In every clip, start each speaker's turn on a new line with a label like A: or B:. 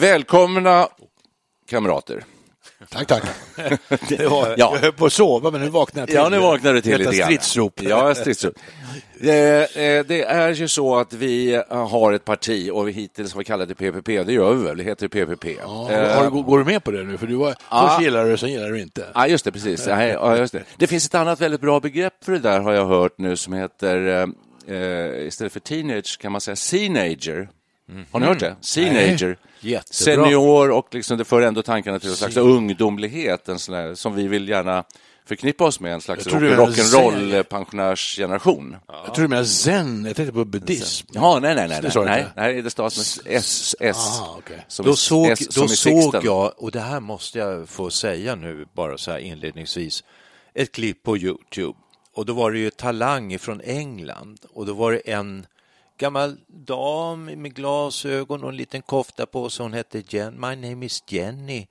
A: Välkomna kamrater.
B: Tack, tack. Det var,
A: Ja.
B: Jag höll på att sova, men nu vaknade jag till.
A: Ja, nu vaknar du till lite grann.
B: stridsrop.
A: Ja, stridsrop. Det, eh, det är ju så att vi eh, har ett parti och vi hittills har kallat det PPP. Det gör vi väl? Det heter PPP.
B: Ja,
A: Eh,
B: har, du- går du med på det nu? För du var,
A: Ja.
B: Först gillade du det, sen gillade du inte.
A: Ja, just det, precis. Ja, just det. det finns ett annat väldigt bra begrepp för det där har jag hört nu som heter, eh, eh, istället för teenage kan man säga seenager. Har ni hört det? Seenager.
B: Jättebra.
A: Senior och liksom det för ändå tankarna till en slags ungdomlighet, en sån som vi vill gärna förknippa oss med, en slags
B: Jag tror
A: rock-
B: du menar
A: rock'n'roll
B: zen.
A: pensionärsgeneration.
B: Jag tror du menar zen. Jag tänkte på buddhism.
A: Ja, nej, nej, nej, nej, nej, nej, det stavas med S, S. Som
C: Då såg,
A: S
C: då såg jag, och det här måste jag få säga nu bara så här inledningsvis, ett klipp på Youtube. Och då var det ju Talang från England och då var det en gammal dam med glasögon och en liten kofta på sig. Hon hette Jen, My name is Jenny.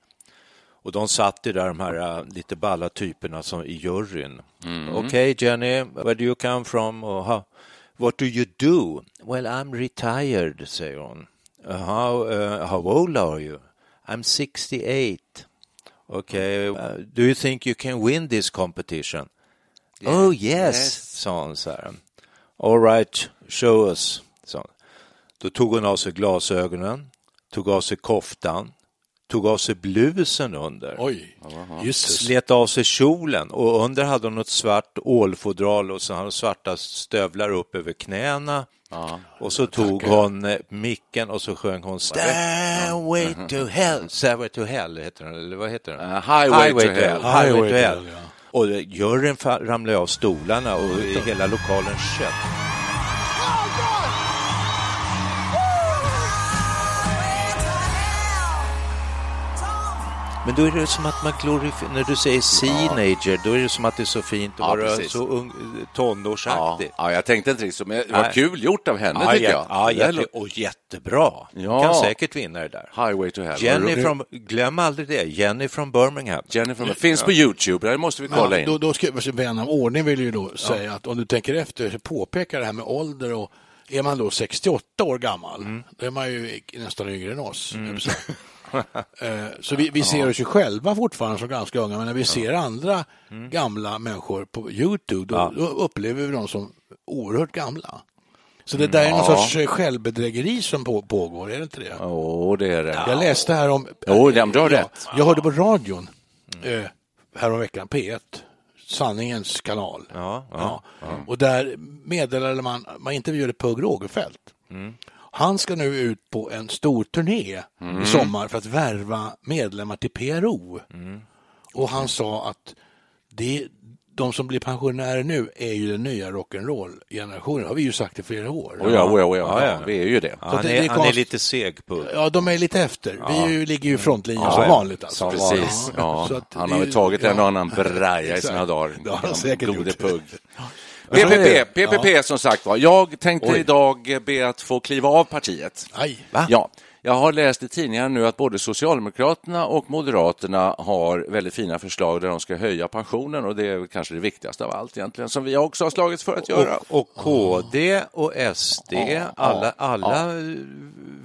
C: Och de satt ju där, de här äh, lite balla typerna som i juryn. Okej Jenny, where do you come from? Och, what do you do? Well, I'm retired, säger hon. How, uh, how old are you? I'm 68. Okay, uh, do you think you can win this competition? oh yes,
A: yes.
C: sa hon så här. All right, show us, sa hon. Då tog hon av sig glasögonen, tog av sig koftan, tog av sig blusen under.
B: Oj, just.
C: Slet av sig kjolen och under hade hon något svart ålfodral och så hade hon svarta stövlar upp över knäna. Och så tog hon eh, micken och så sjöng hon Stairway to hell. Stairway to hell heter den, eller vad heter den?
A: Uh, Highway to Hell.
C: Highway
B: Highway
C: to hell.
B: Hell, ja.
C: Och eh, juryn ramlade av stolarna och hela lokalen kött. Men då är det som att man glorifierar, när du säger teenager, då är det som att det är så fint att
A: Ja,
C: vara
A: precis.
C: så ung,
A: Ja,
C: tonårsaktig.
A: ja, jag tänkte inte riktigt så, men det var
C: Nej.
A: kul gjort av henne
C: Ja,
A: tycker jag.
C: ja, jätte, och jättebra.
A: Ja.
C: Kan säkert vinna det där.
A: Highway to Hell.
C: Jenny från, glöm aldrig det, Jenny från Birmingham.
A: Jenny från, finns på Youtube, det måste vi kolla
B: Ja,
A: in.
B: då, då ska alltså, vän av ordning vill ju då säga att om du tänker efter, påpekar det här med ålder och är man då 68 år gammal,
A: Mm.
B: då är man ju nästan yngre än oss. höll Eh, Så vi, vi ser oss ju själva fortfarande som ganska unga, men när vi ser andra
A: Mm.
B: gamla människor på Youtube, då, då upplever vi dem som oerhört gamla. Så det där är någon
A: Ja.
B: sorts eh, självbedrägeri som på, pågår, är det inte det?
A: Åh, det är det.
B: Jag läste här om...
A: Jo, det- du har rätt.
B: Jag hörde på radion eh, häromveckan, P1, Sanningens kanal.
C: Ja,
B: Ja. Och där meddelade man, man intervjuade Pugh Rogefeldt. Han ska nu ut på en stor turné i sommar för att värva medlemmar till PRO. Och han sa att det, de som blir pensionärer nu är ju den nya rock'n'roll-generationen. Det har vi ju sagt i flera år.
A: Oh ja, oh ja, oh ja,
C: Ja, ja.
A: vi är ju det.
C: Han,
B: att det-
C: är,
B: det är
C: han är lite seg på
B: Ja, de är lite efter. Vi ju, ligger ju i frontlinjen
A: Ja,
B: som
A: ja.
B: vanligt. Alltså.
A: Precis. Ja,
B: Så att
A: han har väl tagit en
B: ja.
A: och annan braja i sina dagar.
B: Det har han säkert gjort.
A: Pugg. PPP,
B: det.
A: PPP som sagt var. Jag tänkte
B: Oj.
A: idag be att få kliva av partiet.
B: Aj.
C: Va?
A: Ja, Jag har läst i tidningarna nu att både Socialdemokraterna och Moderaterna har väldigt fina förslag där de ska höja pensionen och det är kanske det viktigaste av allt egentligen som vi också har slagits för att göra.
C: Och, och KD och SD, alla, alla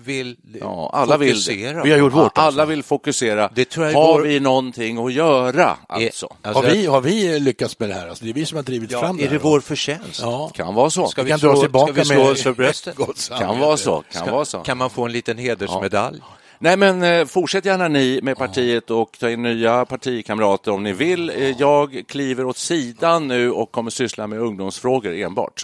C: vill
A: Ja, alla vill
C: fokusera.
A: det.
B: Vi har gjort vårt
A: Ja,
B: alltså.
A: alla vill fokusera.
C: Det tror jag är
A: har
C: vår-
A: vi någonting att göra alltså?
C: Alltså,
B: Har vi, har vi lyckats med det här? Alltså, det är vi som har drivit
C: ja,
B: fram det
C: är det vår förtjänst?
B: Ja.
A: Kan vara så.
C: Ska
B: Vi
C: vi,
B: kan dra oss
C: slå,
B: tillbaka
C: ska vi slå
B: med
C: oss för bröstet?
A: Kan vara så. Kan
C: Ska-
A: vara så.
C: Kan man få en liten hedersmedalj?
A: Nej, men eh, fortsätt gärna ni med partiet och ta in nya partikamrater om ni vill. Eh, Jag kliver åt sidan nu och kommer syssla med ungdomsfrågor enbart.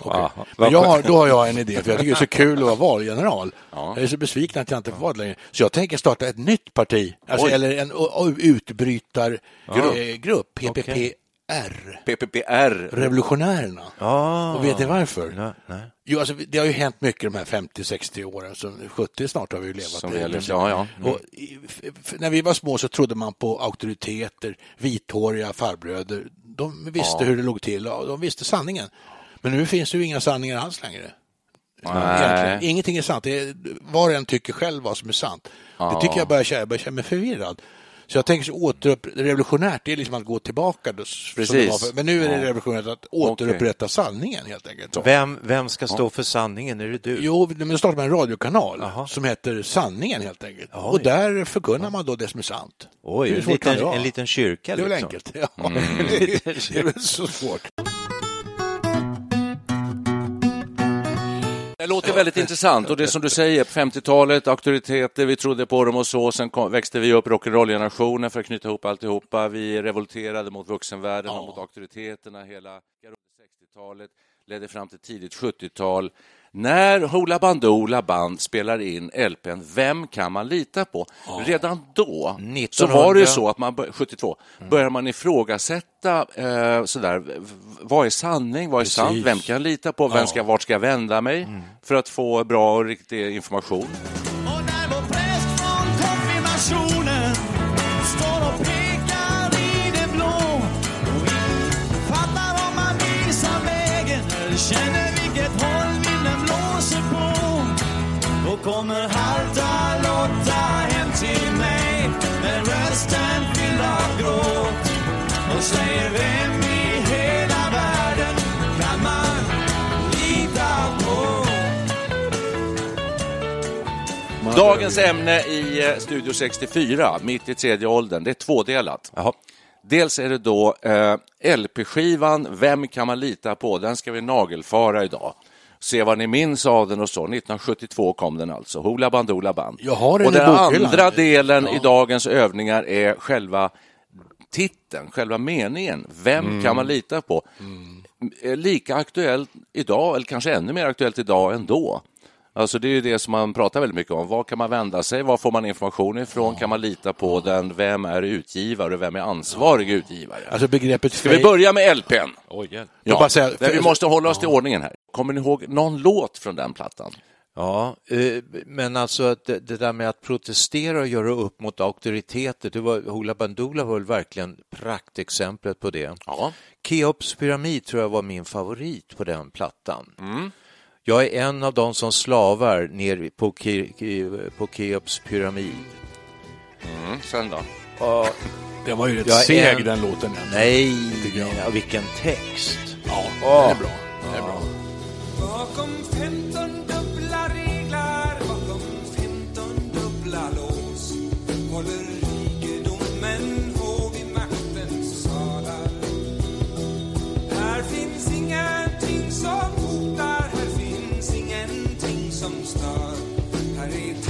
B: Men jag har, då har jag en idé, för jag tycker det är så kul att vara valgeneral. Jag är så besviken att jag inte får vara det längre. Så jag tänker starta ett nytt parti, alltså, eller en o- o- utbrytargrupp, PPPR,
A: PPPR.
B: Revolutionärerna.
C: Ah.
B: Och vet ni varför?
C: Nej, nej.
B: Jo, alltså, det har ju hänt mycket de här 50-60 åren, så 70 snart har vi ju levat.
A: Som levt, ja, ja. Mm.
B: Och när vi var små så trodde man på auktoriteter, vithåriga farbröder. De visste hur det låg till och de visste sanningen. Men nu finns det ju inga sanningar alls längre. Ingenting är sant. Det är, var och en tycker själv vad som är sant. Det tycker jag börjar jag börjar känna mig förvirrad. Så jag tänker så återupp, revolutionärt, det är liksom att gå tillbaka.
A: Precis.
B: men nu är det revolutionärt att återupprätta sanningen helt enkelt.
C: Vem, vem ska stå för sanningen? Är det du?
B: Jo, men startar man en radiokanal
C: Jaha.
B: som heter Sanningen helt enkelt. Och där förkunnar man då det som är sant.
C: Oj,
B: Hur
C: en liten, en liten kyrka.
B: Det är väl
C: liksom.
B: enkelt. Ja. det är väl så svårt.
A: Låter väldigt intressant och det som du säger, på 50-talet, auktoriteter, vi trodde på dem och så, sen kom, växte vi upp rock'n'roll-generationen för att knyta ihop alltihopa. Vi revolterade mot vuxenvärlden och mot auktoriteterna hela 60-talet, ledde fram till tidigt 70-tal. När Hoola Bandoola Band spelar in LPn Vem kan man lita på? Redan då så
C: 1900.
A: var det ju så att man, bör- 72, börjar man ifrågasätta eh, sådär, vad är sanning, vad är sant,
B: Precis.
A: vem kan jag lita på, vem ska, vart ska jag vända mig för att få bra och riktig information? Dagens ämne i eh, Studio 64, mitt i tredje åldern, det är tvådelat.
C: Jaha.
A: Dels är det då eh, LP-skivan Vem kan man lita på? Den ska vi nagelfara idag. Se vad ni minns av den och så. 1972 kom den alltså. Hoola Bandoola Band.
B: Jag har den
A: och den andra delen
B: Ja.
A: i dagens övningar är själva titeln, själva meningen. Vem
B: Mm.
A: kan man lita på? Eh, Lika aktuellt idag, eller kanske ännu mer aktuellt idag än då. Alltså det är ju det som man pratar väldigt mycket om. Var kan man vända sig? Var får man information ifrån? Kan man lita på den? Vem är utgivare och vem är ansvarig utgivare?
B: Alltså begreppet
A: Ska vi börja med LPn?
C: Oj.
B: Jag bara säga-
A: men vi måste hålla oss till ordningen här. Kommer ni ihåg någon låt från den plattan?
C: Ja, eh, men alltså att det, det där med att protestera och göra upp mot auktoriteter, det var, Hoola Bandoola var väl verkligen praktexemplet på det.
A: Ja.
C: Keops pyramid tror jag var min favorit på den plattan. Jag är en av de som slavar ner på, Ke, på Keops pyramid.
A: Mm, sen då?
C: Och,
B: Det var ju rätt seg
C: en-
B: den låten. egentligen.
C: nej, nej, vilken text!
B: Ja,
C: Åh.
B: det är bra. Det är bra.
D: Bakom 15 dubbla reglar, bakom 15 dubbla lås håller rikedomen hov i maktens salar. Här finns ingenting som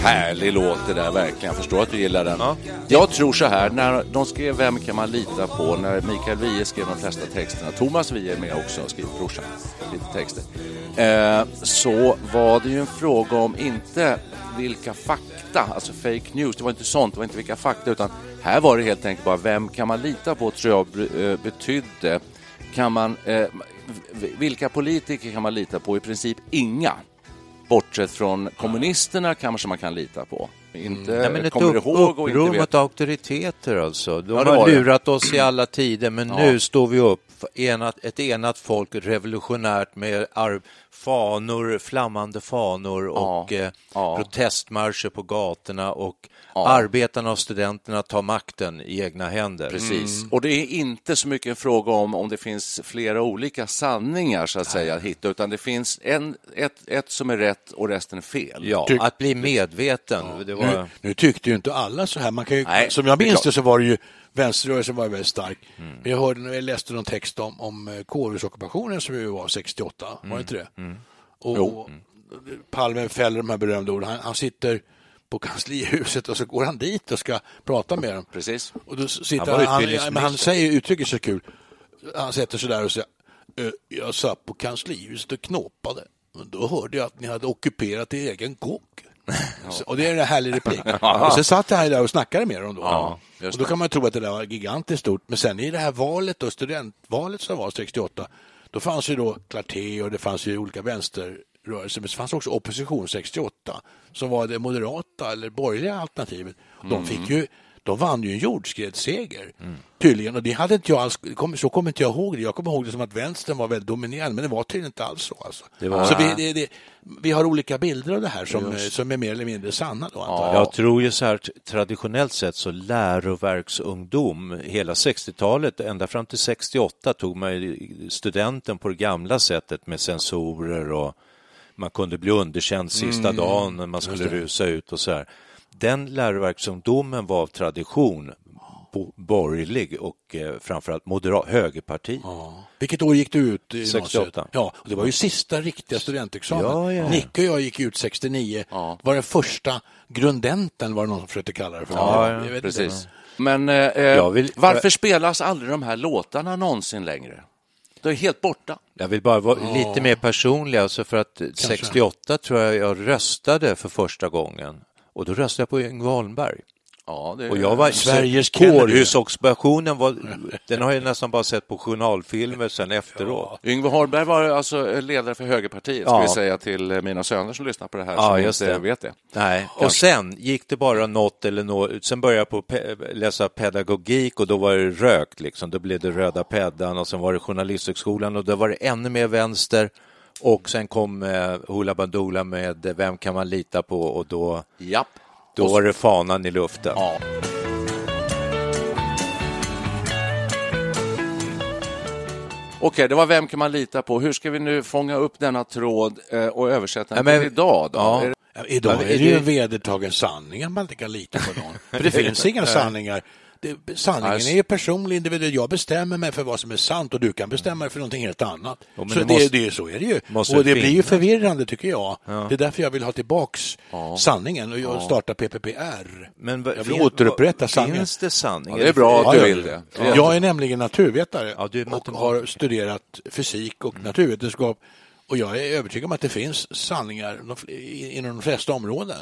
A: Härlig låt det där verkligen. Jag förstår att du gillar den. Jag tror så här, när de skrev Vem kan man lita på? När Mikael Wiehe skrev de flesta texterna, Thomas Wiehe är med också och skrivit brorsan, lite texter. Eh, så var det ju en fråga om inte vilka fakta, alltså fake news, det var inte sånt, det var inte vilka fakta, utan här var det helt enkelt bara vem kan man lita på, tror jag eh, betydde, kan man, eh, vilka politiker kan man lita på? I princip inga. Bortsett från kommunisterna kanske man kan lita på. inte
C: Nej, men
A: kommer
C: upp,
A: ihåg och inte vet.
C: mot auktoriteter alltså. De
A: Ja,
C: har
A: det.
C: lurat oss i alla tider, men
A: Ja.
C: nu står vi upp, enat, ett enat folk, revolutionärt med fanor, flammande fanor och eh,
A: Ja.
C: protestmarscher på gatorna och
A: Ja.
C: arbetarna och studenterna tar makten i egna händer.
A: Precis. Och det är inte så mycket en fråga om om det finns flera olika sanningar så att säga att hitta, utan det finns en, ett, ett som är rätt och resten är fel.
C: Ja,
B: Tyck-
C: att bli medveten. Det var...
B: Nu, nu tyckte ju inte alla så här. Man kan ju,
A: Nej,
B: som jag minns det så var det ju vänsterrörelsen var väldigt stark. Men jag hörde jag läste någon text om, om eh, kårhusockupationen som ju var 68, var det inte det? Och, och Palme fäller de här berömda orden. Han, han sitter på kanslihuset och så går han dit och ska prata med dem.
A: Precis.
B: Och då sitter
C: Han
B: han, han, men han säger uttrycket så kul. Han sätter sig där och säger "Eh, jag satt på kanslihuset och knåpade. Men då hörde jag att ni hade ockuperat er egen kåk. Så- Och det är en härlig replik. Och sen satt han där och snackade med dem då.
A: Ja,
B: och då kan man tro att det där var gigantiskt stort. Men sen i det här valet, då, studentvalet som var 68, då fanns ju då Clarté och det fanns ju olika vänsterrörelser. Men det fanns också opposition 68 som var det moderata eller borgerliga alternativet. De
A: Mm.
B: fick ju de vann ju en jordskredsseger, tydligen. Och det hade inte jag alls, så kommer inte jag ihåg det. Jag kommer ihåg det som att vänstern var väldigt dominerande, men det var tydligen inte alls så. Alltså.
C: var-
B: Så vi, det, det, vi har olika bilder av det här som, som är mer eller mindre sanna. Då, antar jag.
C: Tror ju så här traditionellt sett så läroverksungdom hela 60-talet ända fram till 68 tog man studenten på det gamla sättet med sensorer och man kunde bli underkänd sista dagen när man skulle rusa ut och så här. Den läroverksungdomen var av tradition bo- borgerlig och eh, framförallt moderat högerparti.
B: Ja. Vilket år gick du ut? I
C: 68.
B: gymnasiet? Ja, och det var ju sista riktiga studentexamen.
C: Ja, ja.
B: Nicke och jag gick ut 69.
A: Ja.
B: var den första grundenten, var det någon som försökte kalla det för.
C: Ja,
B: Jag
C: ja,
B: vet
A: Precis.
B: Inte.
A: Men eh, eh,
C: Jag vill-
A: varför spelas aldrig de här låtarna någonsin längre? De är helt borta.
C: Jag vill bara vara lite mer personlig, alltså för att 68 tror jag jag röstade för första gången och då röstade jag på Yngve Holmberg.
A: Ja, det,
C: Och jag var,
B: Sveriges.
C: Kårhusockupationen var, den har jag nästan bara sett på journalfilmer sen efteråt.
A: Yngve Holmberg var alltså ledare för Högerpartiet, ska
C: Ja.
A: vi säga till mina söner som lyssnar på det här,
C: Ja,
A: som
C: just
A: inte
C: det.
A: vet det.
C: Nej, och sen gick det bara något eller något, sen började jag på pe- läsa pedagogik och då var det rökt liksom, då blev det röda peddan och sen var det journalisthögskolan och då var det ännu mer vänster och sen kom eh, Hoola Bandoola med eh, Vem kan man lita på och då,
A: Japp.
C: då var det fanan i luften.
A: Ja. Okej, det var Vem kan man lita på? Hur ska vi nu fånga upp denna tråd eh, och översätta den
C: Ja, men-
A: till idag? Då?
C: Ja.
A: Är det-
B: Ja, idag är
C: det-
B: det ju en vedertagen sanning att man inte kan lita på någon. För det finns inga sanningar. Det, sanningen
A: Alltså-
B: är ju personlig, individuell. Jag bestämmer mig för vad som är sant och du kan bestämma dig för någonting helt annat.
C: Jo,
B: så
C: det måste-
B: det, så är det ju. Och det blir ju förvirrande tycker jag. Det är därför jag vill ha tillbaks sanningen och jag startar PPPR.
C: Men
B: jag vill
C: fin-
B: återupprätta sanningen.
C: Finns det sanning?
A: Ja, det är bra att
B: Ja,
A: du
B: ja.
A: vill det.
B: Jag är nämligen naturvetare
C: Ja, du är
B: och har studerat fysik och naturvetenskap. Och jag är övertygad om att det finns sanningar inom de flesta områden.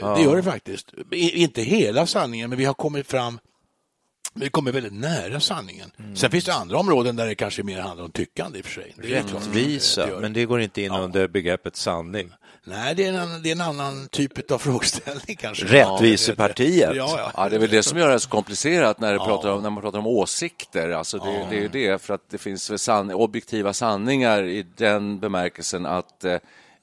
B: Eh, Det gör det faktiskt. Inte hela sanningen, men vi har kommit fram vi kommer väldigt nära sanningen. Sen finns det andra områden där det kanske mer handlar om tyckande i och för sig. Det. Det
C: Rättvisa,
B: gör.
C: men det går inte in under begreppet sanning.
B: Nej, det är, en, annan- det är en annan typ av frågeställning kanske.
C: Rättvisepartiet.
B: Ja, ja.
A: Ja, det är väl det som gör det så komplicerat när, det pratar om, när man pratar om åsikter. Alltså det, det är ju det, för att det finns san, objektiva sanningar i den bemärkelsen att eh,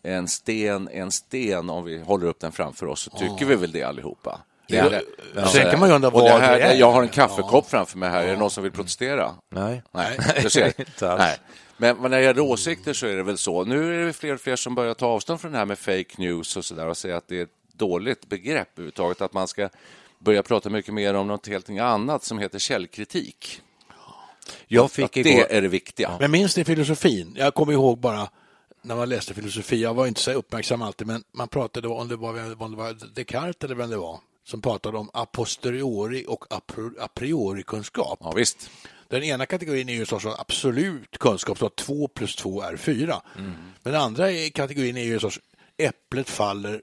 A: en sten är en sten om vi håller upp den framför oss, så tycker vi väl det allihopa. Det är
B: Ja,
A: det.
B: ja. Sen kan man ju undra
A: Och det
B: vad
A: här,
B: det är.
A: Jag har en kaffekopp framför mig här, är det någon som vill protestera?
C: Nej.
A: Nej, du ser. Nej. Men när det gäller åsikter så är det väl så. Nu är det fler och fler som börjar ta avstånd från det här med fake news och så där och säga att det är ett dåligt begrepp överhuvudtaget. Att man ska börja prata mycket mer om något helt annat som heter källkritik.
C: Jag
A: Att
C: fick
A: det
C: igår...
A: är det viktiga.
B: Men minns ni filosofin? Jag kommer ihåg bara när man läste filosofi, jag var inte så uppmärksam alltid, men man pratade om det var, om det var Descartes eller vem det var, som pratade om a posteriori och a priori-kunskap.
A: Ja, visst.
B: Den ena kategorin är ju en sorts absolut kunskap, så att 2 plus 2 är 4. Men den andra kategorin är ju en sorts äpplet faller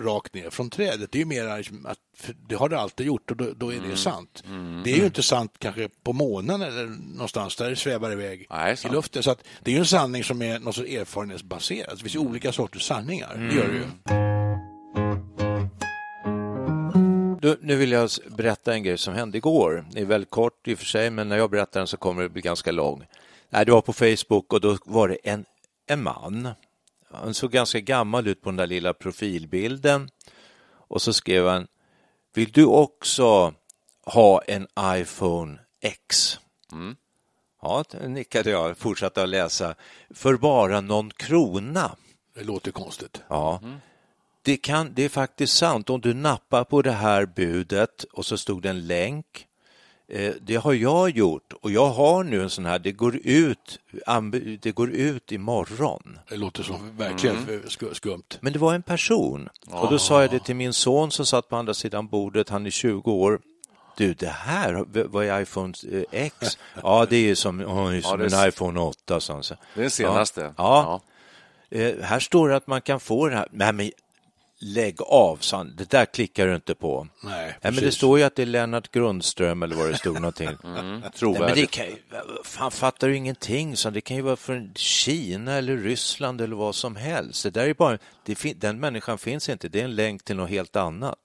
B: rakt ner från trädet. Det är ju mer att det har det alltid gjort och då, då är det sant. Det är ju inte sant kanske på månen eller någonstans där det svävar iväg
A: Nej,
B: i luften. Så att det är ju en sanning som är något sorts erfarenhetsbaserad. Det finns ju olika sorters sanningar. Det gör det ju.
C: du, nu vill jag berätta en grej som hände igår. Det är väldigt kort i och för sig, men när jag berättar den så kommer det bli ganska lång. Nej, det var på Facebook och då var det en, en man. Han såg ganska gammal ut på den där lilla profilbilden. Och så skrev han, vill du också ha en iPhone X? Ja, då nickade jag, fortsatte att läsa. För bara någon krona.
B: Det låter konstigt.
C: Ja. Det, kan, det är faktiskt sant. Om du nappar på det här budet och så stod det en länk. Eh, det har jag gjort och jag har nu en sån här. Det går ut, det går ut imorgon.
B: Det låter som verkligen sk- skumt.
C: Men det var en person. Och då sa jag det till min son som satt på andra sidan bordet. Han är 20 år. Du, det här, vad är iPhone eh, X? Ja, det är som, oh, som
A: det är
C: en iPhone 8. sa han.
A: Det är den senaste.
C: Ja. ja. Eh, här står det att man kan få det här. Nej, men lägg av, sa han. Det där klickar du inte på.
B: Nej,
C: Nej, men det står ju att det är Lennart Grundström eller vad det stod någonting.
A: Mm,
C: Nej, men det
A: trovärdigt.
C: kan ju, fan fattar du ingenting? Så det kan ju vara från Kina eller Ryssland eller vad som helst. Det där är bara, det den människan finns inte, det är en länk till något helt annat.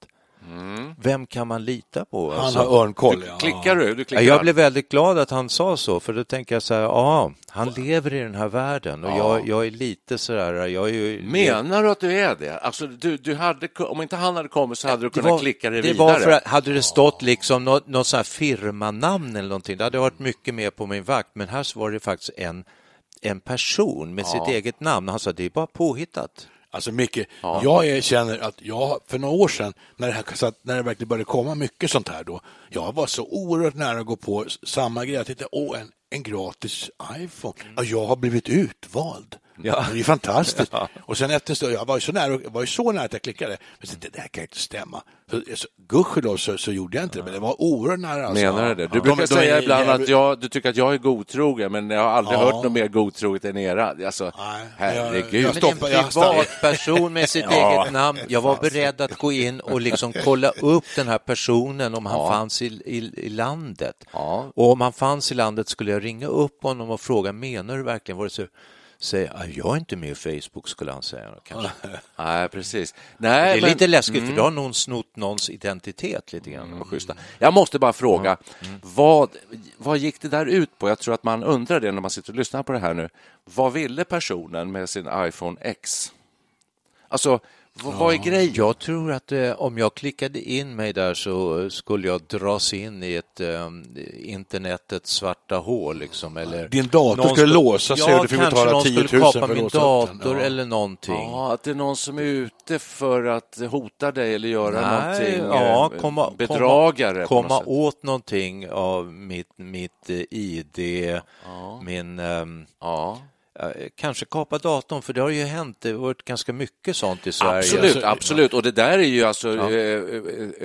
C: Vem kan man lita på?
B: Han
C: alltså?
B: har örnkoll. ja.
A: Klickar du? du
C: Ja,
A: klickar.
C: jag blev väldigt glad att han sa så, för då tänker jag så här, ja, han lever i den här världen och jag, jag är lite så där, jag är ju...
A: Menar du att du är det? Alltså, du, du hade, om inte han hade kommit så hade du kunnat
C: var,
A: klicka det
C: det
A: vidare.
C: var för att, hade det stått liksom något, något så här firmanamn eller någonting, det hade varit mycket mer på min vakt, men här så var det faktiskt en, en person med sitt eget namn. Han sa, det är bara påhittat.
B: Alltså Micke, jag är, känner att jag för några år sedan, när det, här, att när det verkligen började komma mycket sånt här då, jag var så oerhört nära att gå på samma grej. Jag tänkte, åh, en, en gratis iPhone. Ja, jag har blivit utvald.
C: Ja.
B: Det är ju fantastiskt. Och sen efter en stund, jag var ju så nära, jag var ju så nära att jag klickade. Men så, det där kan ju inte stämma. Så, så, gudskelov så, så gjorde jag inte det, men det var oerhört nära. Alltså.
A: Menar du det? Du
B: Ja.
A: brukar
B: De- de
A: säga
B: är
A: ibland att jag, du tycker att jag är godtrogen, men jag har aldrig
B: Ja.
A: hört något mer godtroget än era. Alltså,
B: Nej, jag-
A: herregud.
B: jag stoppar-
C: Men
B: jag
C: en privatperson med sitt
A: Ja.
C: eget namn. Jag var beredd att gå in och liksom kolla upp den här personen om han fanns i, i, i landet.
A: Ja.
C: Och om han fanns i landet skulle jag ringa upp honom och fråga, menar du verkligen vad du säger? Säga, "Ah, jag är inte med i Facebook, skulle han säga. Kanske.
A: Nej, precis.
C: Det
A: Nej,
C: är
A: men-
C: lite läskigt, för då har någon snott någons identitet lite grann.
A: Mm, schyssta. Jag måste bara fråga, vad, vad gick det där ut på? Jag tror att man undrar det när man sitter och lyssnar på det här nu. Vad ville personen med sin iPhone X? Alltså, vad, vad är grejen?
C: Jag tror att eh, om jag klickade in mig där så eh, skulle jag dras in i ett eh, internetets svarta hål. Liksom, eller
B: Din dator skulle låsa sig
C: ja,
B: och du fick
C: kanske
B: betala
C: någon
B: 10 000
C: skulle
B: för att
C: min
B: låsa den.
C: dator
B: Ja.
C: eller någonting.
A: Ja, att det är någon som är ute för att hota dig eller göra
C: Nej,
A: någonting
C: ja,
A: eh,
C: komma,
A: bedragare.
C: komma,
A: något
C: komma åt någonting av mitt, mitt eh, ID, min... ehm,
A: Ja.
C: Kanske kapa datorn, för det har ju hänt. Det har varit ganska mycket sånt i Sverige.
A: Absolut,
B: Alltså,
A: absolut. Och det där är ju alltså eh,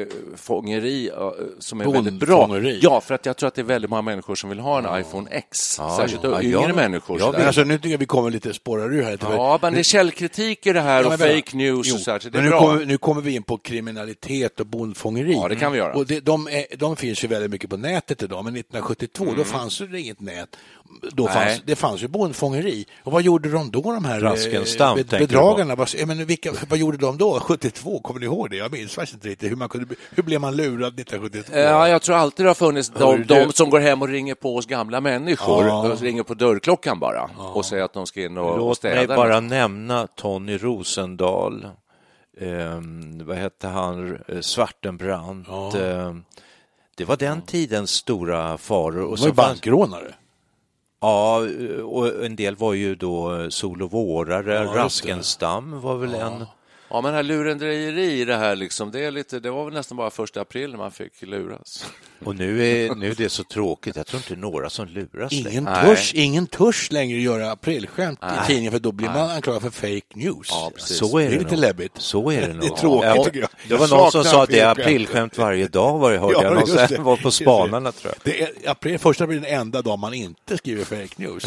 A: eh, fångeri som är väldigt bra.
B: Bondfångeri.
A: Ja, för att jag tror att det är väldigt många människor som vill ha en iPhone X. Särskilt
C: ja,
A: yngre
C: ja.
A: människor.
C: Ja.
B: Men alltså, nu tycker jag vi kommer lite spårar ur här.
A: Ja, men det är källkritik i det här
B: Ja,
A: och
B: men vänta.
A: fake news
B: Jo,
A: och så här, så det är
B: men nu
A: bra.
B: kommer, nu kommer vi in på kriminalitet och bondfångeri.
A: Ja, det kan vi göra.
B: Och det, de, är, de finns ju väldigt mycket på nätet idag, men 1972
A: Mm.
B: då fanns det inget nät. Då fanns, det fanns ju bondfångeri. Och vad gjorde de då, de här
C: Raskenstam,
B: eh, bedragarna? Vad, menar, vilka, vad gjorde de då, 72? Kommer ni ihåg det? Jag minns faktiskt inte riktigt. Hur, man kunde, hur blev man lurad 1972?
A: Ja, jag tror alltid det har funnits de, de som går hem och ringer på oss gamla människor.
B: Ja.
A: De ringer på dörrklockan bara och säger att de ska in och,
C: Låt
A: städa.
C: mig bara nämna Tony Rosendahl. Ehm, vad hette han? Eh, Svartenbrandt. Ehm, det var den tidens stora faror. Och
B: de
C: så
B: var ju
C: fanns-
B: bankrånare.
C: Ja, och en del var ju då sol och vårare.
B: just det.
C: Raskenstam var väl en...
A: Ja, men det här lurendrejeri, det här liksom, det, är lite, det var väl nästan bara första april när man fick luras.
C: Och nu är, nu är det så tråkigt. Jag tror inte några som luras längre.
B: Ingen
A: Nej.
B: törs, ingen törs längre göra aprilskämt i tidningen för då blir man anklagad för fake news.
A: Ja, precis.
C: Så är det,
B: Det är lite läbbigt.
C: Så är det nog.
B: Det är tråkigt,
C: Ja,
B: tycker jag.
C: Det var
B: Jag
C: någon som sa att det är
B: aprilskämt.
C: varje dag, var det hörde jag. Någon
B: det.
C: var på spanarna tror jag.
B: Det är, april, första blir den enda dag man inte skriver fake news.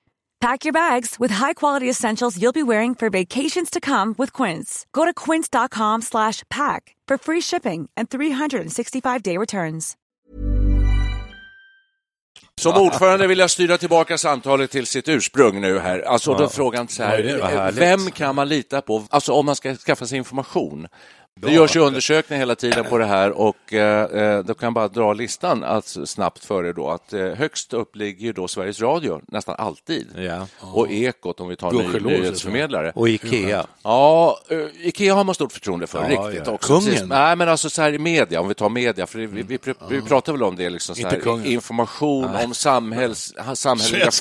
E: Pack your bags with high-quality essentials you'll be wearing for vacations to come with Quince. Go to quince.com slash pack for free shipping and 365-day returns.
A: Som ordförande vill jag styra tillbaka samtalet till sitt ursprung nu här. Alltså då frågan så här,
C: härligt.
A: vem kan man lita på? Alltså om man ska skaffa sig information. Det görs ju undersökningar hela tiden på det här och eh, eh, då kan jag bara dra listan alltså, snabbt för er då att eh, högst upp ligger ju då Sveriges Radio nästan alltid
C: Ja.
A: och Ekot om vi tar ny, nyhetsförmedlare.
C: Och Ikea.
A: Ja, Ikea har man stort förtroende för,
C: Ja,
A: riktigt
C: ja.
A: också.
B: Kungen?
A: Precis. Nej, men alltså så här i media, om vi tar media, för vi, vi, vi, vi pratar väl om det, liksom, så här, information om samhälls, samhälleliga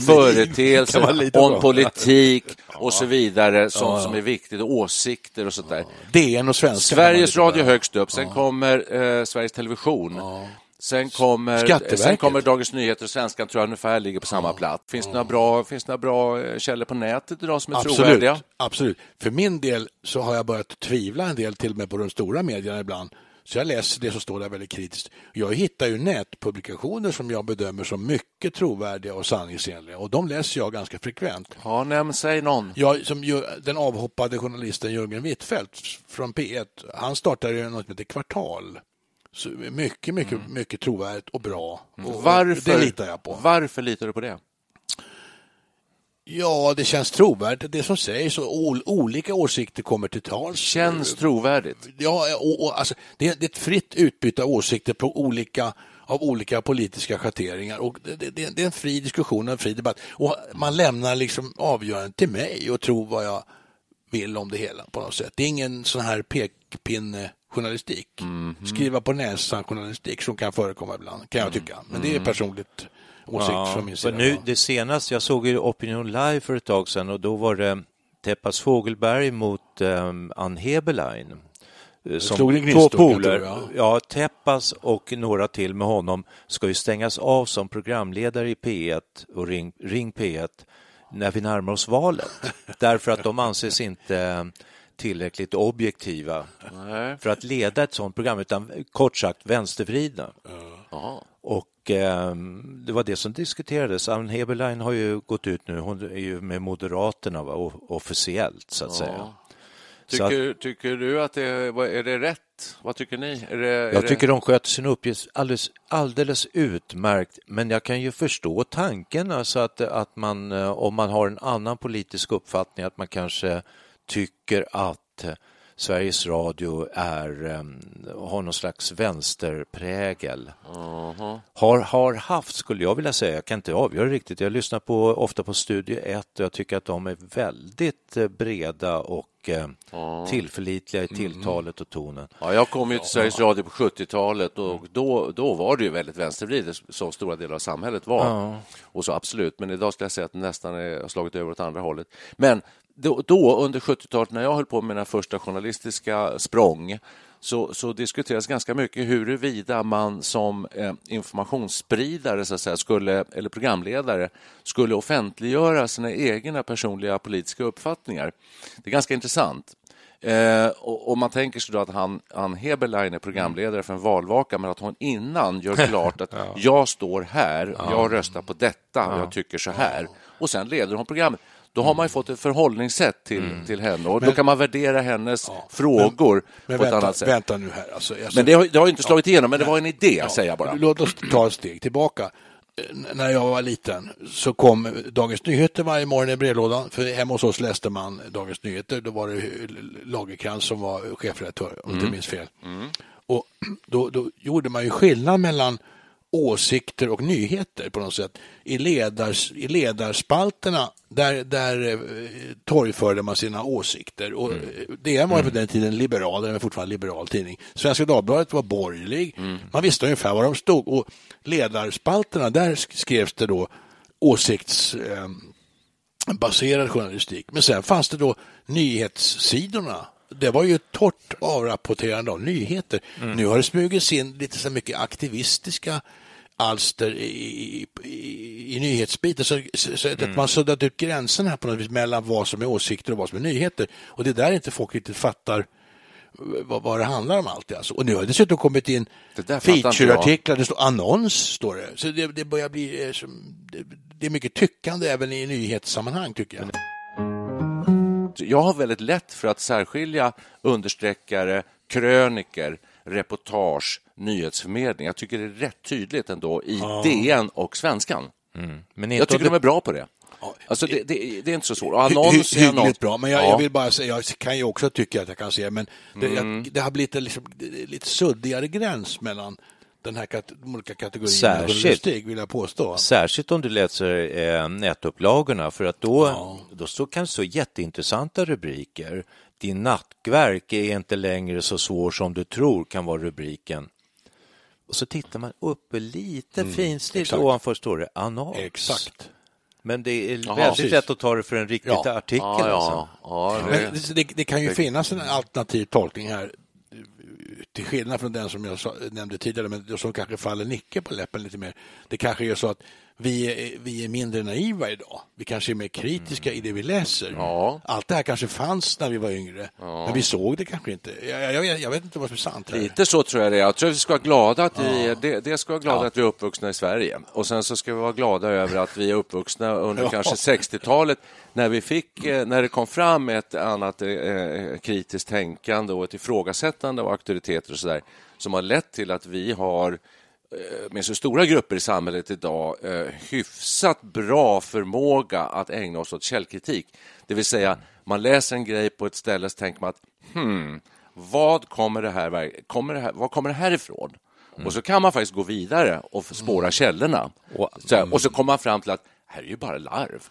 A: företeelser, om politik och så vidare, sånt som är viktigt, och åsikter och sånt där.
B: DN och Svenska.
A: Sveriges Radio högst upp, sen kommer eh, Sveriges Television. Sen kommer, sen kommer Dagens Nyheter och Svenskan tror jag ungefär ligger på samma plats. Finns det några bra, finns det några bra eh, källor på nätet idag som är
B: Absolut,
A: trovärdiga?
B: absolut. För min del så har jag börjat tvivla en del till och med på de stora medierna ibland. Så jag läser det som står där väldigt kritiskt. Jag hittar ju nätpublikationer som jag bedömer som mycket trovärdiga och sanningsenliga och de läser jag ganska frekvent.
A: Ja, nämn, säg någon.
B: Jag, som den avhoppade journalisten Jörgen Wittfeldt från P1, han startade ju något som heter Kvartal. Så mycket, mycket, mycket trovärdigt och bra. Och
A: Varför,
B: Det litar jag på.
A: Varför litar du på det?
B: Ja, det känns trovärdigt det som sägs och ol- olika åsikter kommer till tals.
A: Känns trovärdigt.
B: Ja, och, och, alltså, det, det är ett fritt utbyte av åsikter på olika, av olika politiska schatteringar. Och det, det, det är en fri diskussion och en fri debatt. Och man lämnar liksom avgörandet till mig och tror vad jag vill om det hela på något sätt. Det är ingen sån här pekpinne-journalistik. Skriva på näsan-journalistik som kan förekomma ibland, kan jag tycka. Men det är personligt åsikt från min sida.
C: nu, det senaste, jag såg ju Opinion Live för ett tag sedan och då var det Teppas Fågelberg mot um, Ann Heberlein. Eh, Som två poler.
B: jag.
C: Ja, Teppas och några till med honom ska ju stängas av som programledare i P1 och Ring, Ring P1 när vi närmar oss valet. Därför att de anses inte tillräckligt objektiva
A: Nej.
C: för att leda ett sådant program, utan kort sagt vänstervridna.
A: Ja.
C: Och det var det som diskuterades. Ann Heberlein har ju gått ut nu, hon är ju med Moderaterna va, officiellt så att säga. Så att,
A: Tycker, tycker du att det är, det rätt? Vad tycker ni? Är det, är
C: jag
A: det...
C: tycker de sköter sin uppgift alldeles, alldeles utmärkt, men jag kan ju förstå tanken, alltså att, att man, eh, om man har en annan politisk uppfattning, att man kanske tycker att Sveriges Radio är, eh, har någon slags vänsterprägel. Har, har haft, skulle jag vilja säga. Jag kan inte avgöra riktigt. Jag lyssnar på, ofta på Studio 1 och jag tycker att de är väldigt eh, breda och eh, tillförlitliga i tilltalet och tonen.
A: Ja, jag kom ju till Sveriges Radio på 70-talet och då, då var det ju väldigt vänstervridet som stora delar av samhället var. Och så absolut, men idag skulle jag säga att det nästan har slagit över åt andra hållet. Men då, då under 70-talet när jag höll på med mina första journalistiska språng så, så diskuterades ganska mycket huruvida man som eh, informationsspridare så att säga, skulle, eller programledare skulle offentliggöra sina egna personliga politiska uppfattningar. Det är ganska intressant. Eh, och, och man tänker sig då att han, han Heberlein är programledare för en valvaka men att hon innan gör klart att jag står här, jag röstar på detta, jag tycker så här. Och sen leder hon programmet. Då har man ju fått ett förhållningssätt till, till henne och då
B: Men-
A: kan man värdera hennes frågor
B: Men
A: på ett
B: vänta,
A: annat sätt.
B: vänta nu här. Alltså, alltså,
A: Men det har, det har inte slagit igenom, men det var en idé,
B: Ja,
A: säger jag bara.
B: Låt oss ta ett steg tillbaka. Eh, När jag var liten så kom Dagens Nyheter varje morgon i brevlådan. För hemma hos oss läste man Dagens Nyheter. Då var det Lagerkrans som var chefredaktör, om jag inte minns fel. Och då, då gjorde man ju skillnad mellan åsikter och nyheter på något sätt. I, ledars, i ledarspalterna där, där eh, torgförde man sina åsikter. Och eh, DN var för den tiden liberal, den är fortfarande liberal tidning. Svenska Dagbladet var borgerlig. Man visste ungefär var de stod. Och ledarspalterna, där sk- skrevs det då åsikts... Eh, baserad journalistik. Men sen fanns det då nyhetssidorna. Det var ju ett torrt avrapporterande av nyheter. Nu har det smugits in lite så mycket aktivistiska alster i, i, i, nyhetsbiten. Så, så, så att man suddat ut gränserna här på något vis mellan vad som är åsikter och vad som är nyheter. Och det är där inte folk riktigt fattar vad, vad det handlar om alltid. Alltså. Och nu har det dessutom kommit in featureartiklar, det står annons, står det. Så det, det börjar bli, eh, det, det är mycket tyckande även i nyhetssammanhang tycker jag.
A: Jag har väldigt lätt för att särskilja understreckare, kröniker, reportage, nyhetsförmedling. Jag tycker det är rätt tydligt ändå i DN och Svenskan.
C: Men
A: Jag tycker
C: om
A: de är bra på det. Alltså det, det, det är inte så svårt. Annons är annons.
B: bra, men jag,
A: Ja.
B: jag vill bara säga, jag kan ju också tycka att jag kan se, men det,
A: Mm.
B: jag, det har blivit en liksom, lite suddigare gräns mellan den här kat- de olika kategorierna
C: Särskilt.
B: journalistik, vill jag påstå.
C: Särskilt om du läser eh, nätupplagorna för att då, då står, kan det stå jätteintressanta rubriker. Din nattverk är inte längre så svår som du tror kan vara rubriken. Och så tittar man uppe lite
B: Mm, exakt.
C: ovanför står det annons.
B: Exakt.
C: Men det är
A: Jaha,
C: väldigt
B: precis.
C: lätt att ta det för en riktig
B: Ja.
C: artikel.
A: Ja,
C: Alltså.
A: ja, ja,
B: Men
A: det,
B: det, det, det kan ju finnas en alternativ tolkning här, till skillnad från den som jag nämnde tidigare, men som kanske faller Nicke på läppen lite mer. Det kanske är så att vi är, vi är mindre naiva idag. Vi kanske är mer kritiska i det vi läser.
A: Ja.
B: Allt det här kanske fanns när vi var yngre, men vi såg det kanske inte. Jag, jag, jag, vet inte vad som är sant. Här.
A: Lite så tror jag det är. Jag tror att vi ska vara glada att vi, det, det ska vara glada att vi är uppvuxna i Sverige. Och sen så ska vi vara glada över att vi är uppvuxna under
B: Ja.
A: kanske 60-talet när vi fick, eh, när det kom fram ett annat eh, kritiskt tänkande och ett ifrågasättande av auktoriteter och sådär som har lett till att vi har eh, med så stora grupper i samhället idag hyfsat bra förmåga att ägna oss åt källkritik. Det vill säga, man läser en grej på ett ställe så tänker man att hmm, vad kommer det här, kommer det här, vad kommer det här ifrån? Och så kan man faktiskt gå vidare och spåra källorna.
C: Och-
A: Så och så kommer man fram till att här är ju bara larv.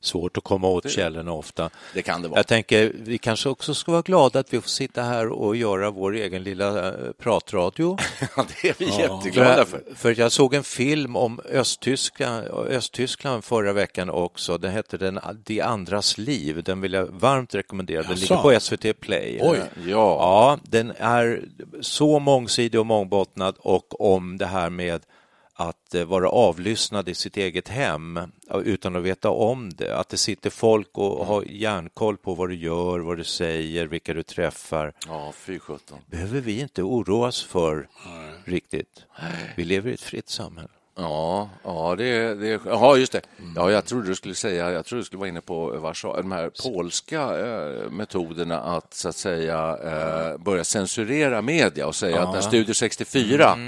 C: Svårt att komma åt källorna ofta.
A: Det kan det vara.
C: Jag tänker, vi kanske också ska vara glada att vi får sitta här och göra vår egen lilla eh, pratradio.
A: Ja, det är vi jätteglada för.
C: För jag såg en film om Östtyskland, Östtyskland förra veckan också. Den hette den, De andras liv. Den vill jag varmt rekommendera. Den ligger på SVT Play.
B: Oj.
A: Ja.
C: Ja, den är så mångsidig och mångbottnad och om det här med att eh, vara avlyssnad i sitt eget hem utan att veta om det. Att det sitter folk och har järnkoll på vad du gör, vad du säger, vilka du träffar.
A: Ja, fy sjutton.
C: behöver vi inte oroa oss för riktigt. Vi lever i ett fritt samhälle.
A: Ja, ja, det, det, ja, just det. Ja, jag trodde du skulle säga, jag trodde du skulle vara inne på Warszawa, de här polska eh, metoderna att så att säga eh, börja censurera media och säga att när Studio 64,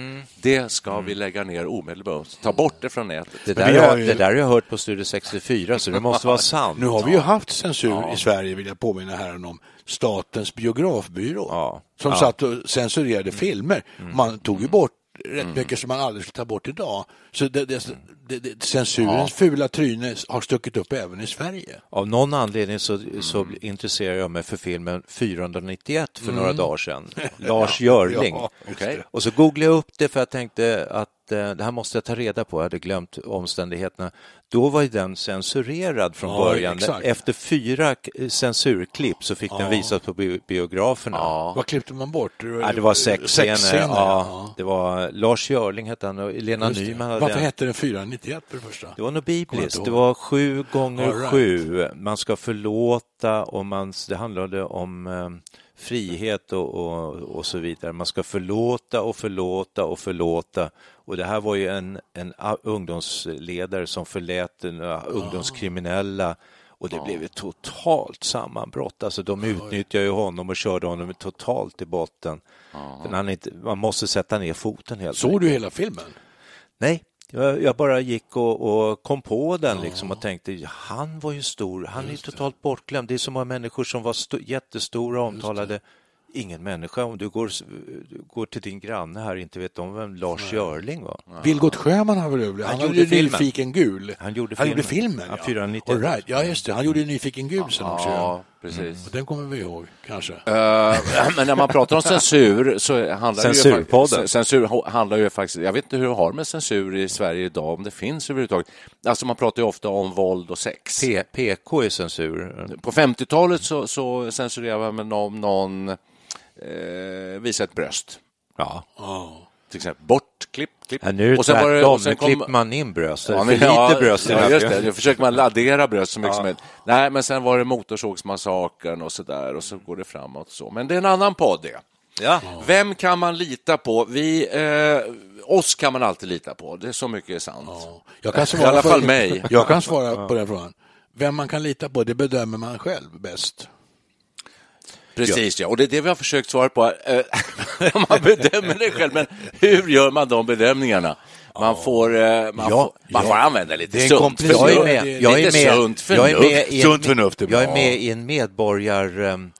A: det ska vi lägga ner omedelbart, ta bort det från nätet.
C: Det där, har,
B: ju-
C: det där har jag hört på Studio 64 så det måste vara sant.
B: Nu har vi ju haft censur i Sverige, vill jag påminna herren om. Statens biografbyrå
C: Ja.
B: som
C: Ja.
B: satt och censurerade filmer. Man tog ju bort rätt mycket som man aldrig skulle ta bort idag. Så det, det, det, det, censurens fula tryne har stuckit upp även i Sverige.
C: Av någon anledning så, så intresserar jag mig för filmen 491 för några dagar sedan. Lars Görling.
B: Ja,
A: Okej.
C: Och så googlade jag upp det för jag tänkte att eh, det här måste jag ta reda på. Jag hade glömt omständigheterna. Då var ju den censurerad från
B: Ja,
C: början.
B: exakt.
C: Efter fyra k- censurklipp så fick den visas på bi- biograferna.
B: Vad klippte man bort?
C: Ja, det var sex scener.
B: scener,
C: Ja, det var Lars Görling hette han och Lena. Nyman hade
B: Varför
C: den.
B: hette den 491 för det första?
C: Det var
B: jag
C: bibliskt. Det var sju gånger
B: right.
C: sju. Man ska förlåta och man, det handlade om eh, frihet och, och, och så vidare. Man ska förlåta och förlåta och förlåta. Och det här var ju en, en ungdomsledare som förlät några ungdomskriminella Och det blev ett totalt sammanbrott. Alltså de utnyttjade ju honom och körde honom totalt i botten. För han inte, man måste sätta ner foten helt
B: Såg du hela filmen?
C: Nej, jag, jag bara gick och, och kom på den liksom och tänkte, han var ju stor, han är ju totalt bortglömd. Det är så många människor som var sto- jättestora och omtalade. Ingen människa, om du går, du går till din granne här inte vet om vem Lars Görling var.
B: Vilgot Sjöman har väl överlevt? Han,
C: Han gjorde
B: ju
C: filmen.
B: Nyfiken gul.
C: Han gjorde
B: han gjorde
C: filmen.
B: filmen.
C: Ja,
B: Ja,
C: 491.
B: All right. ja just det. Han gjorde ju Nyfiken gul sen också.
A: Ja, precis.
B: Och den kommer vi ihåg, kanske.
A: Eh, men när man pratar om censur så handlar det ju
C: Censurpodden.
A: faktiskt, censur handlar ju faktiskt, jag vet inte hur det har med censur i Sverige idag, om det finns överhuvudtaget. Alltså man pratar ju ofta om våld och sex.
C: P, PK är censur.
A: På 50-talet så, så censurerade man om någon eh, visade ett bröst.
C: Ja.
A: Till exempel bort, klipp, klipp.
C: Ja, nu
A: Och sen var det-
C: tvärtom,
A: och sen
C: nu
A: kom-
C: klipper man in bröst.
A: Ja,
C: för lite
A: ja,
C: bröst i
A: ja, just det. Nu försöker man laddera bröst så mycket som möjligt. Nej, men sen var det Motorsågsmassakern och så där och så går det framåt och så. Men det är en annan podd det.
C: Ja.
A: Vem kan man lita på? Vi, eh, oss kan man alltid lita på, det är så mycket är sant.
B: Jag kan
A: I
B: svara
A: alla
B: på-
A: fall mig.
B: Jag kan svara på den frågan. Vem man kan lita på, det bedömer man själv bäst.
A: Precis, ja. Och det är det vi har försökt svara på. Eh, man bedömer det själv, men hur gör man de bedömningarna? Man får, eh, man
C: Ja,
A: får, man
C: ja.
A: får använda lite
B: Det är
A: sunt
B: komplicerad-
C: Jag är
A: förnuft.
C: med, jag är med,
A: sunt
C: jag är med
A: förnuft.
C: i en,
B: förnuft
C: jag är med i en medborgar... ehm,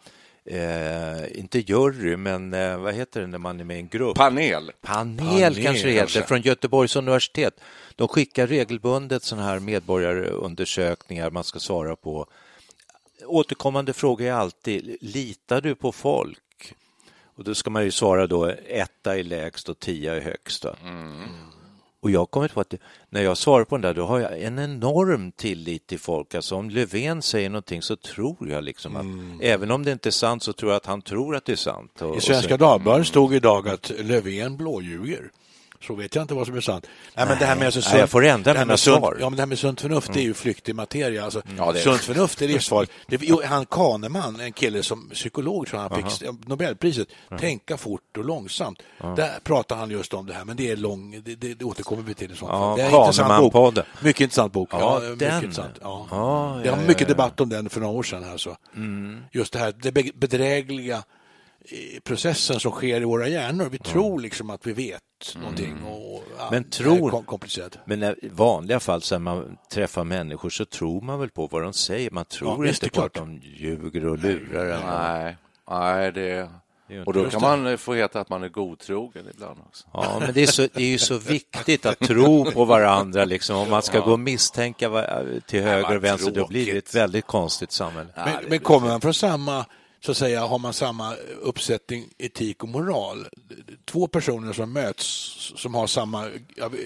C: Eh, inte jury, men eh, vad heter det när man är med i en grupp?
A: Panel.
C: Panel,
B: Panel,
C: kanske det heter,
B: kanske.
C: från Göteborgs universitet. De skickar regelbundet sådana här medborgarundersökningar man ska svara på. Återkommande fråga är alltid, litar du på folk? Och då ska man ju svara då, etta är lägst och tia är högst. då. Och jag har kommit på att när jag svarar på den där, då har jag en enorm tillit till folk. Alltså om Löfven säger någonting så tror jag liksom att, även om det inte är sant så tror jag att han tror att det är sant. Och,
B: I Svenska Dagbladet stod idag att Löfven blåljuger. Så vet jag inte vad som är sant. Nej, men det här med alltså
C: Nej, jag får ändra
B: här
C: mina
B: sunt,
C: svar. Mm.
B: Ja, men det här med sunt förnuft det är ju flyktig materia. Alltså,
A: Ja, det är-
B: Sunt förnuft är livsfarligt. Han Kahneman, en kille som psykolog, tror jag, han fick Nobelpriset, tänka fort och långsamt. Där pratar han just om det här, men det är lång, det, det, det återkommer vi till i så fall.
C: Ja,
B: det är en intressant bok.
C: Kahneman-podden.
B: Mycket intressant bok.
C: Ja,
B: mycket
C: den.
B: intressant. Ja.
C: Ja, ja,
B: mycket
C: ja, ja.
B: debatt om den för några år sedan. Alltså. Just det här det be- bedrägliga processen som sker i våra hjärnor. Vi tror liksom att vi vet någonting. Och, ja,
C: Men
B: det här är
C: tror-
B: kom- komplicerat.
C: Men när- i vanliga fall så när man träffar människor så tror man väl på vad de säger. Man tror
B: Ja,
C: inte på att
B: klart.
C: de ljuger och lurar en.
A: Nej, nej det... Och då kan man få heta att man är godtrogen ibland också.
C: Ja, men det är, så, det är ju så viktigt att tro på varandra. Liksom. Om man ska gå och misstänka till höger och vänster, då blir det
A: tråkigt.
C: ett väldigt konstigt samhälle.
B: Men, men kommer man från samma, så att säga, har man samma uppsättning etik och moral? Två personer som möts som har samma, jag,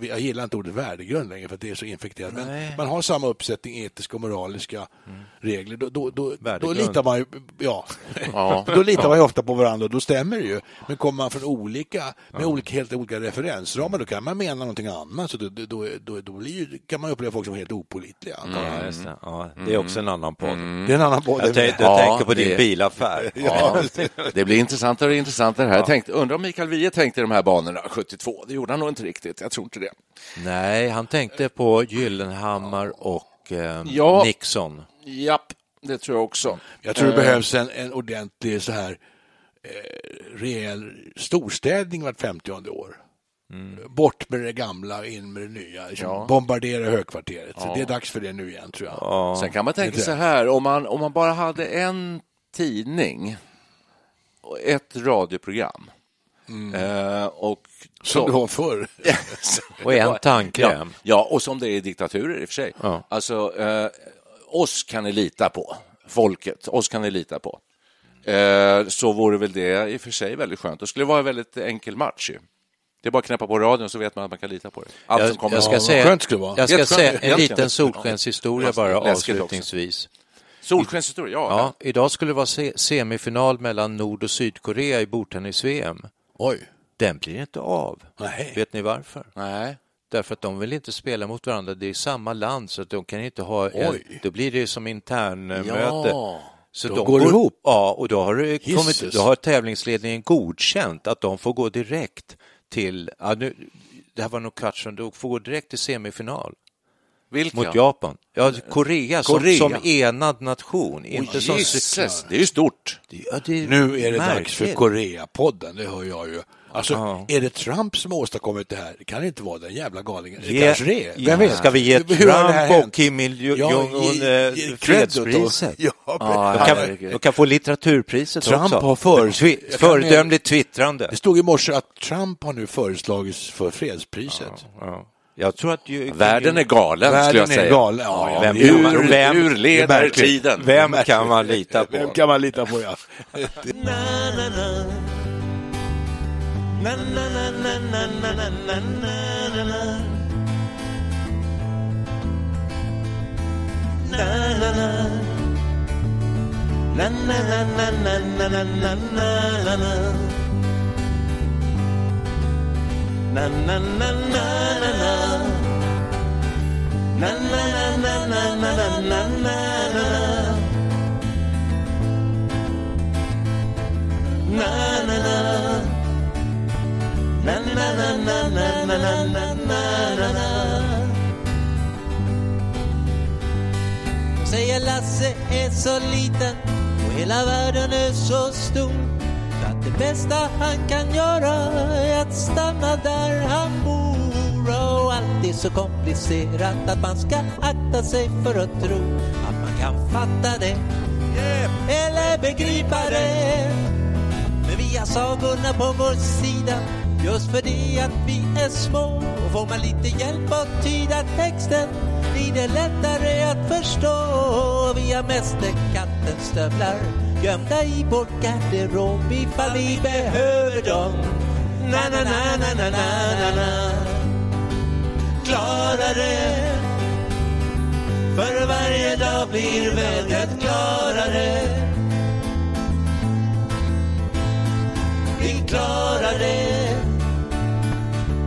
B: jag gillar inte ordet värdegrund längre för att det är så infekterat, men
C: Nej.
B: man har samma uppsättning etiska och moraliska regler, då, då, då, då litar man ju, ja,
A: Ja.
B: då litar man ju ofta på varandra och då stämmer det ju. Men kommer man från olika, med olika, helt olika referensramar, då kan man mena någonting annat, så då, då, då, då blir ju, kan man uppleva folk som helt opålitliga. antar jag.
C: Ja, just det. Ja, det är också en annan podd.
B: Det är en annan podd.
C: Jag, tänkte,
A: Ja,
C: jag tänker på din bilaffär.
A: Ja, det blir intressantare och intressantare här. Jag tänkte, undrar om Mikael Wiehe tänkte i de här banorna 72. Det gjorde han nog inte riktigt. Jag tror inte det.
C: Nej, han tänkte på Gyllenhammar och eh,
A: Ja.
C: Nixon.
A: Japp, det tror jag också.
B: Jag tror det
A: Eh,
B: behövs en, en ordentlig så här eh, rejäl storstädning vart 50 år. Bort med det gamla, in med det nya.
A: Ja.
B: Bombardera högkvarteret. Så det är dags för det nu igen, tror jag.
C: Ja.
A: Sen kan man tänka så här, om man, om man bara hade en tidning och ett radioprogram eh, och
B: Som det var förr.
C: Och en tandkräm.
A: Ja, ja, och som det är i diktaturer i och för sig.
C: Ja.
A: Alltså, eh, oss kan ni lita på. Folket, oss kan ni lita på. Eh, så vore väl det i och för sig väldigt skönt. Det skulle vara en väldigt enkel match ju. Det är bara att knäppa på radion så vet man att man kan lita på det. Allt som
C: Jag,
A: kommer.
C: jag ska
B: vad
C: säga,
B: skönt skulle det vara.
C: jag ska
A: Helt skönt,
C: säga en liten solskenshistoria
A: Ja.
C: bara
A: Läskigt också. Solskenshistoria, ja.
C: Ja, idag skulle det vara se- semifinal mellan Nord och Sydkorea i bordtennis-VM.
B: Oj.
C: Den blir inte av.
B: Nej.
C: Vet ni varför?
A: Nej.
C: Därför att de vill inte spela mot varandra. Det är samma land så att de kan inte ha... En,
B: Oj.
C: då blir det som internmöte.
A: Ja.
C: Så
B: Då
C: de
B: går ihop.
C: Ja, och då har, kommit, då har tävlingsledningen godkänt att de får gå direkt till... Ja, nu, det här var nog kvartsfinal. De får gå direkt till semifinal.
A: Vilka?
C: mot Japan. Ja, Korea, som,
B: Korea.
C: som enad nation. Inte som...
A: Jesus, det är ju stort.
C: Ja, är
B: Nu är det dags
C: märkligt.
B: för Koreapodden, det hör jag ju. Alltså,
C: Ja.
B: är det Trump som har åstadkommit det här? Det kan inte vara den jävla galningen. Det
C: Ge-
B: kanske det är. Vem vet?
C: Ska vi ge
B: Hur
C: Trump och? Kim Jong-Un eh, fredspriset?
B: Ja,
A: Ja,
C: De kan,
A: herregud.
C: de kan få litteraturpriset
B: Trump
C: också.
B: har för-
C: Twi- föredömligt twittrande.
B: Det stod i morse att Trump har nu föreslagits för fredspriset.
C: Ja. Jag tror att ju,
A: Världen är galen, skulle
B: Världen
A: jag säga.
B: är galen. Ja,
C: Vem
B: ju-
C: man-
A: Ur,
C: vem-
A: ur
B: det är
A: leder
B: märkligt.
A: tiden.
C: Vem kan man lita
B: Vem
C: på?
B: kan man lita på, ja.
D: Säger Lasse är så liten och hela världen är så stor att det bästa han kan göra är att stanna där han bor. Och allt är så komplicerat att man ska akta sig för att tro att man kan fatta det eller begripa det. men vi har sagorna på vår sida just för det att vi är små. Och får man lite hjälp att tyda texten blir det lättare att förstå. Vi har mästerkattens stövlar gömda i vår garderob ifall vi behöver dem. Na-na-na-na-na-na-na. Klarare. För varje dag blir vädret klarare. Vi klarar det.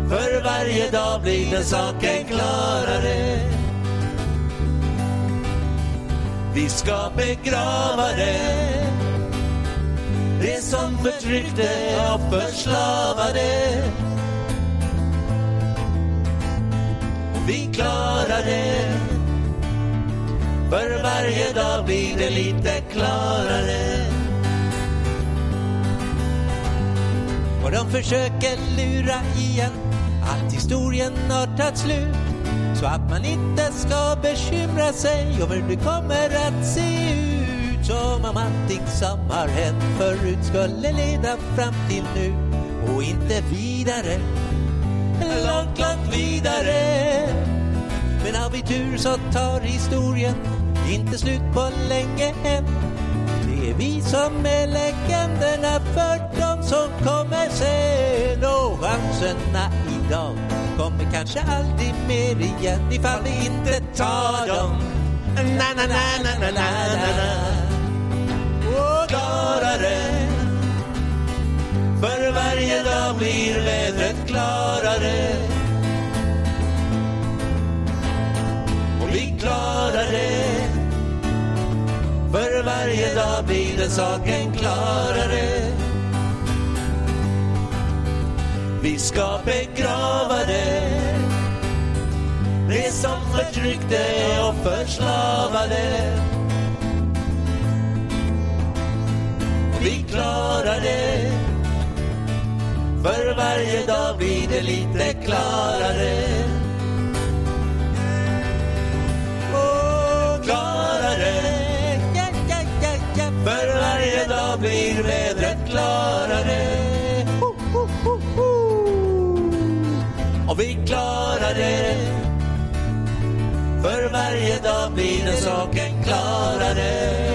D: För varje dag blir den saken klarare. Vi ska begrava det. Det som förtryckte och förslavade. Vi klarar det För varje dag blir det lite klarare. Och de försöker lura igen att historien har tagit slut. Så att man inte ska bekymra sig över hur det kommer att se ut som om allting som har hänt förut skulle leda fram till nu och inte vidare. Långt, långt vidare. Men har vi tur så tar historien inte slut på länge än. Det är vi som är legenderna för de som kommer sen. Och chanserna idag kommer kanske aldrig mer igen ifall vi inte tar dem. Na, na, na, na, na, na, na, klarare. För varje dag blir vädret klarare. Och vi klarar det. För varje dag blir den saken klarare. Vi ska begrava det. Det som förtryckte och förslavade. Vi klarar det För varje dag blir det lite klarare klarare. För varje dag blir vädret klarare. Och vi klarar det För varje dag blir den saken klarare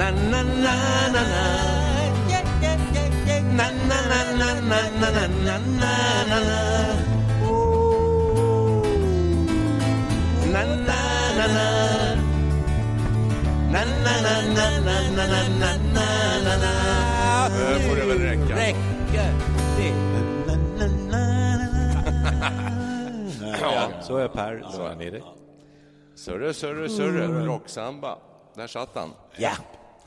C: Na, na, na, na, na. Na, na, na, na, na, na, na, na, na, na, na. Na, na, na, na. Na, na, na, na, na, na, na, na, na, na, na.
A: Nu får det väl räcka.
C: Räcker det? Na, na, na, na, na. Ja, så är Per. Dig.
A: Sörre, sörre, sörre. Rocksamba. Där satt han.
C: Ja.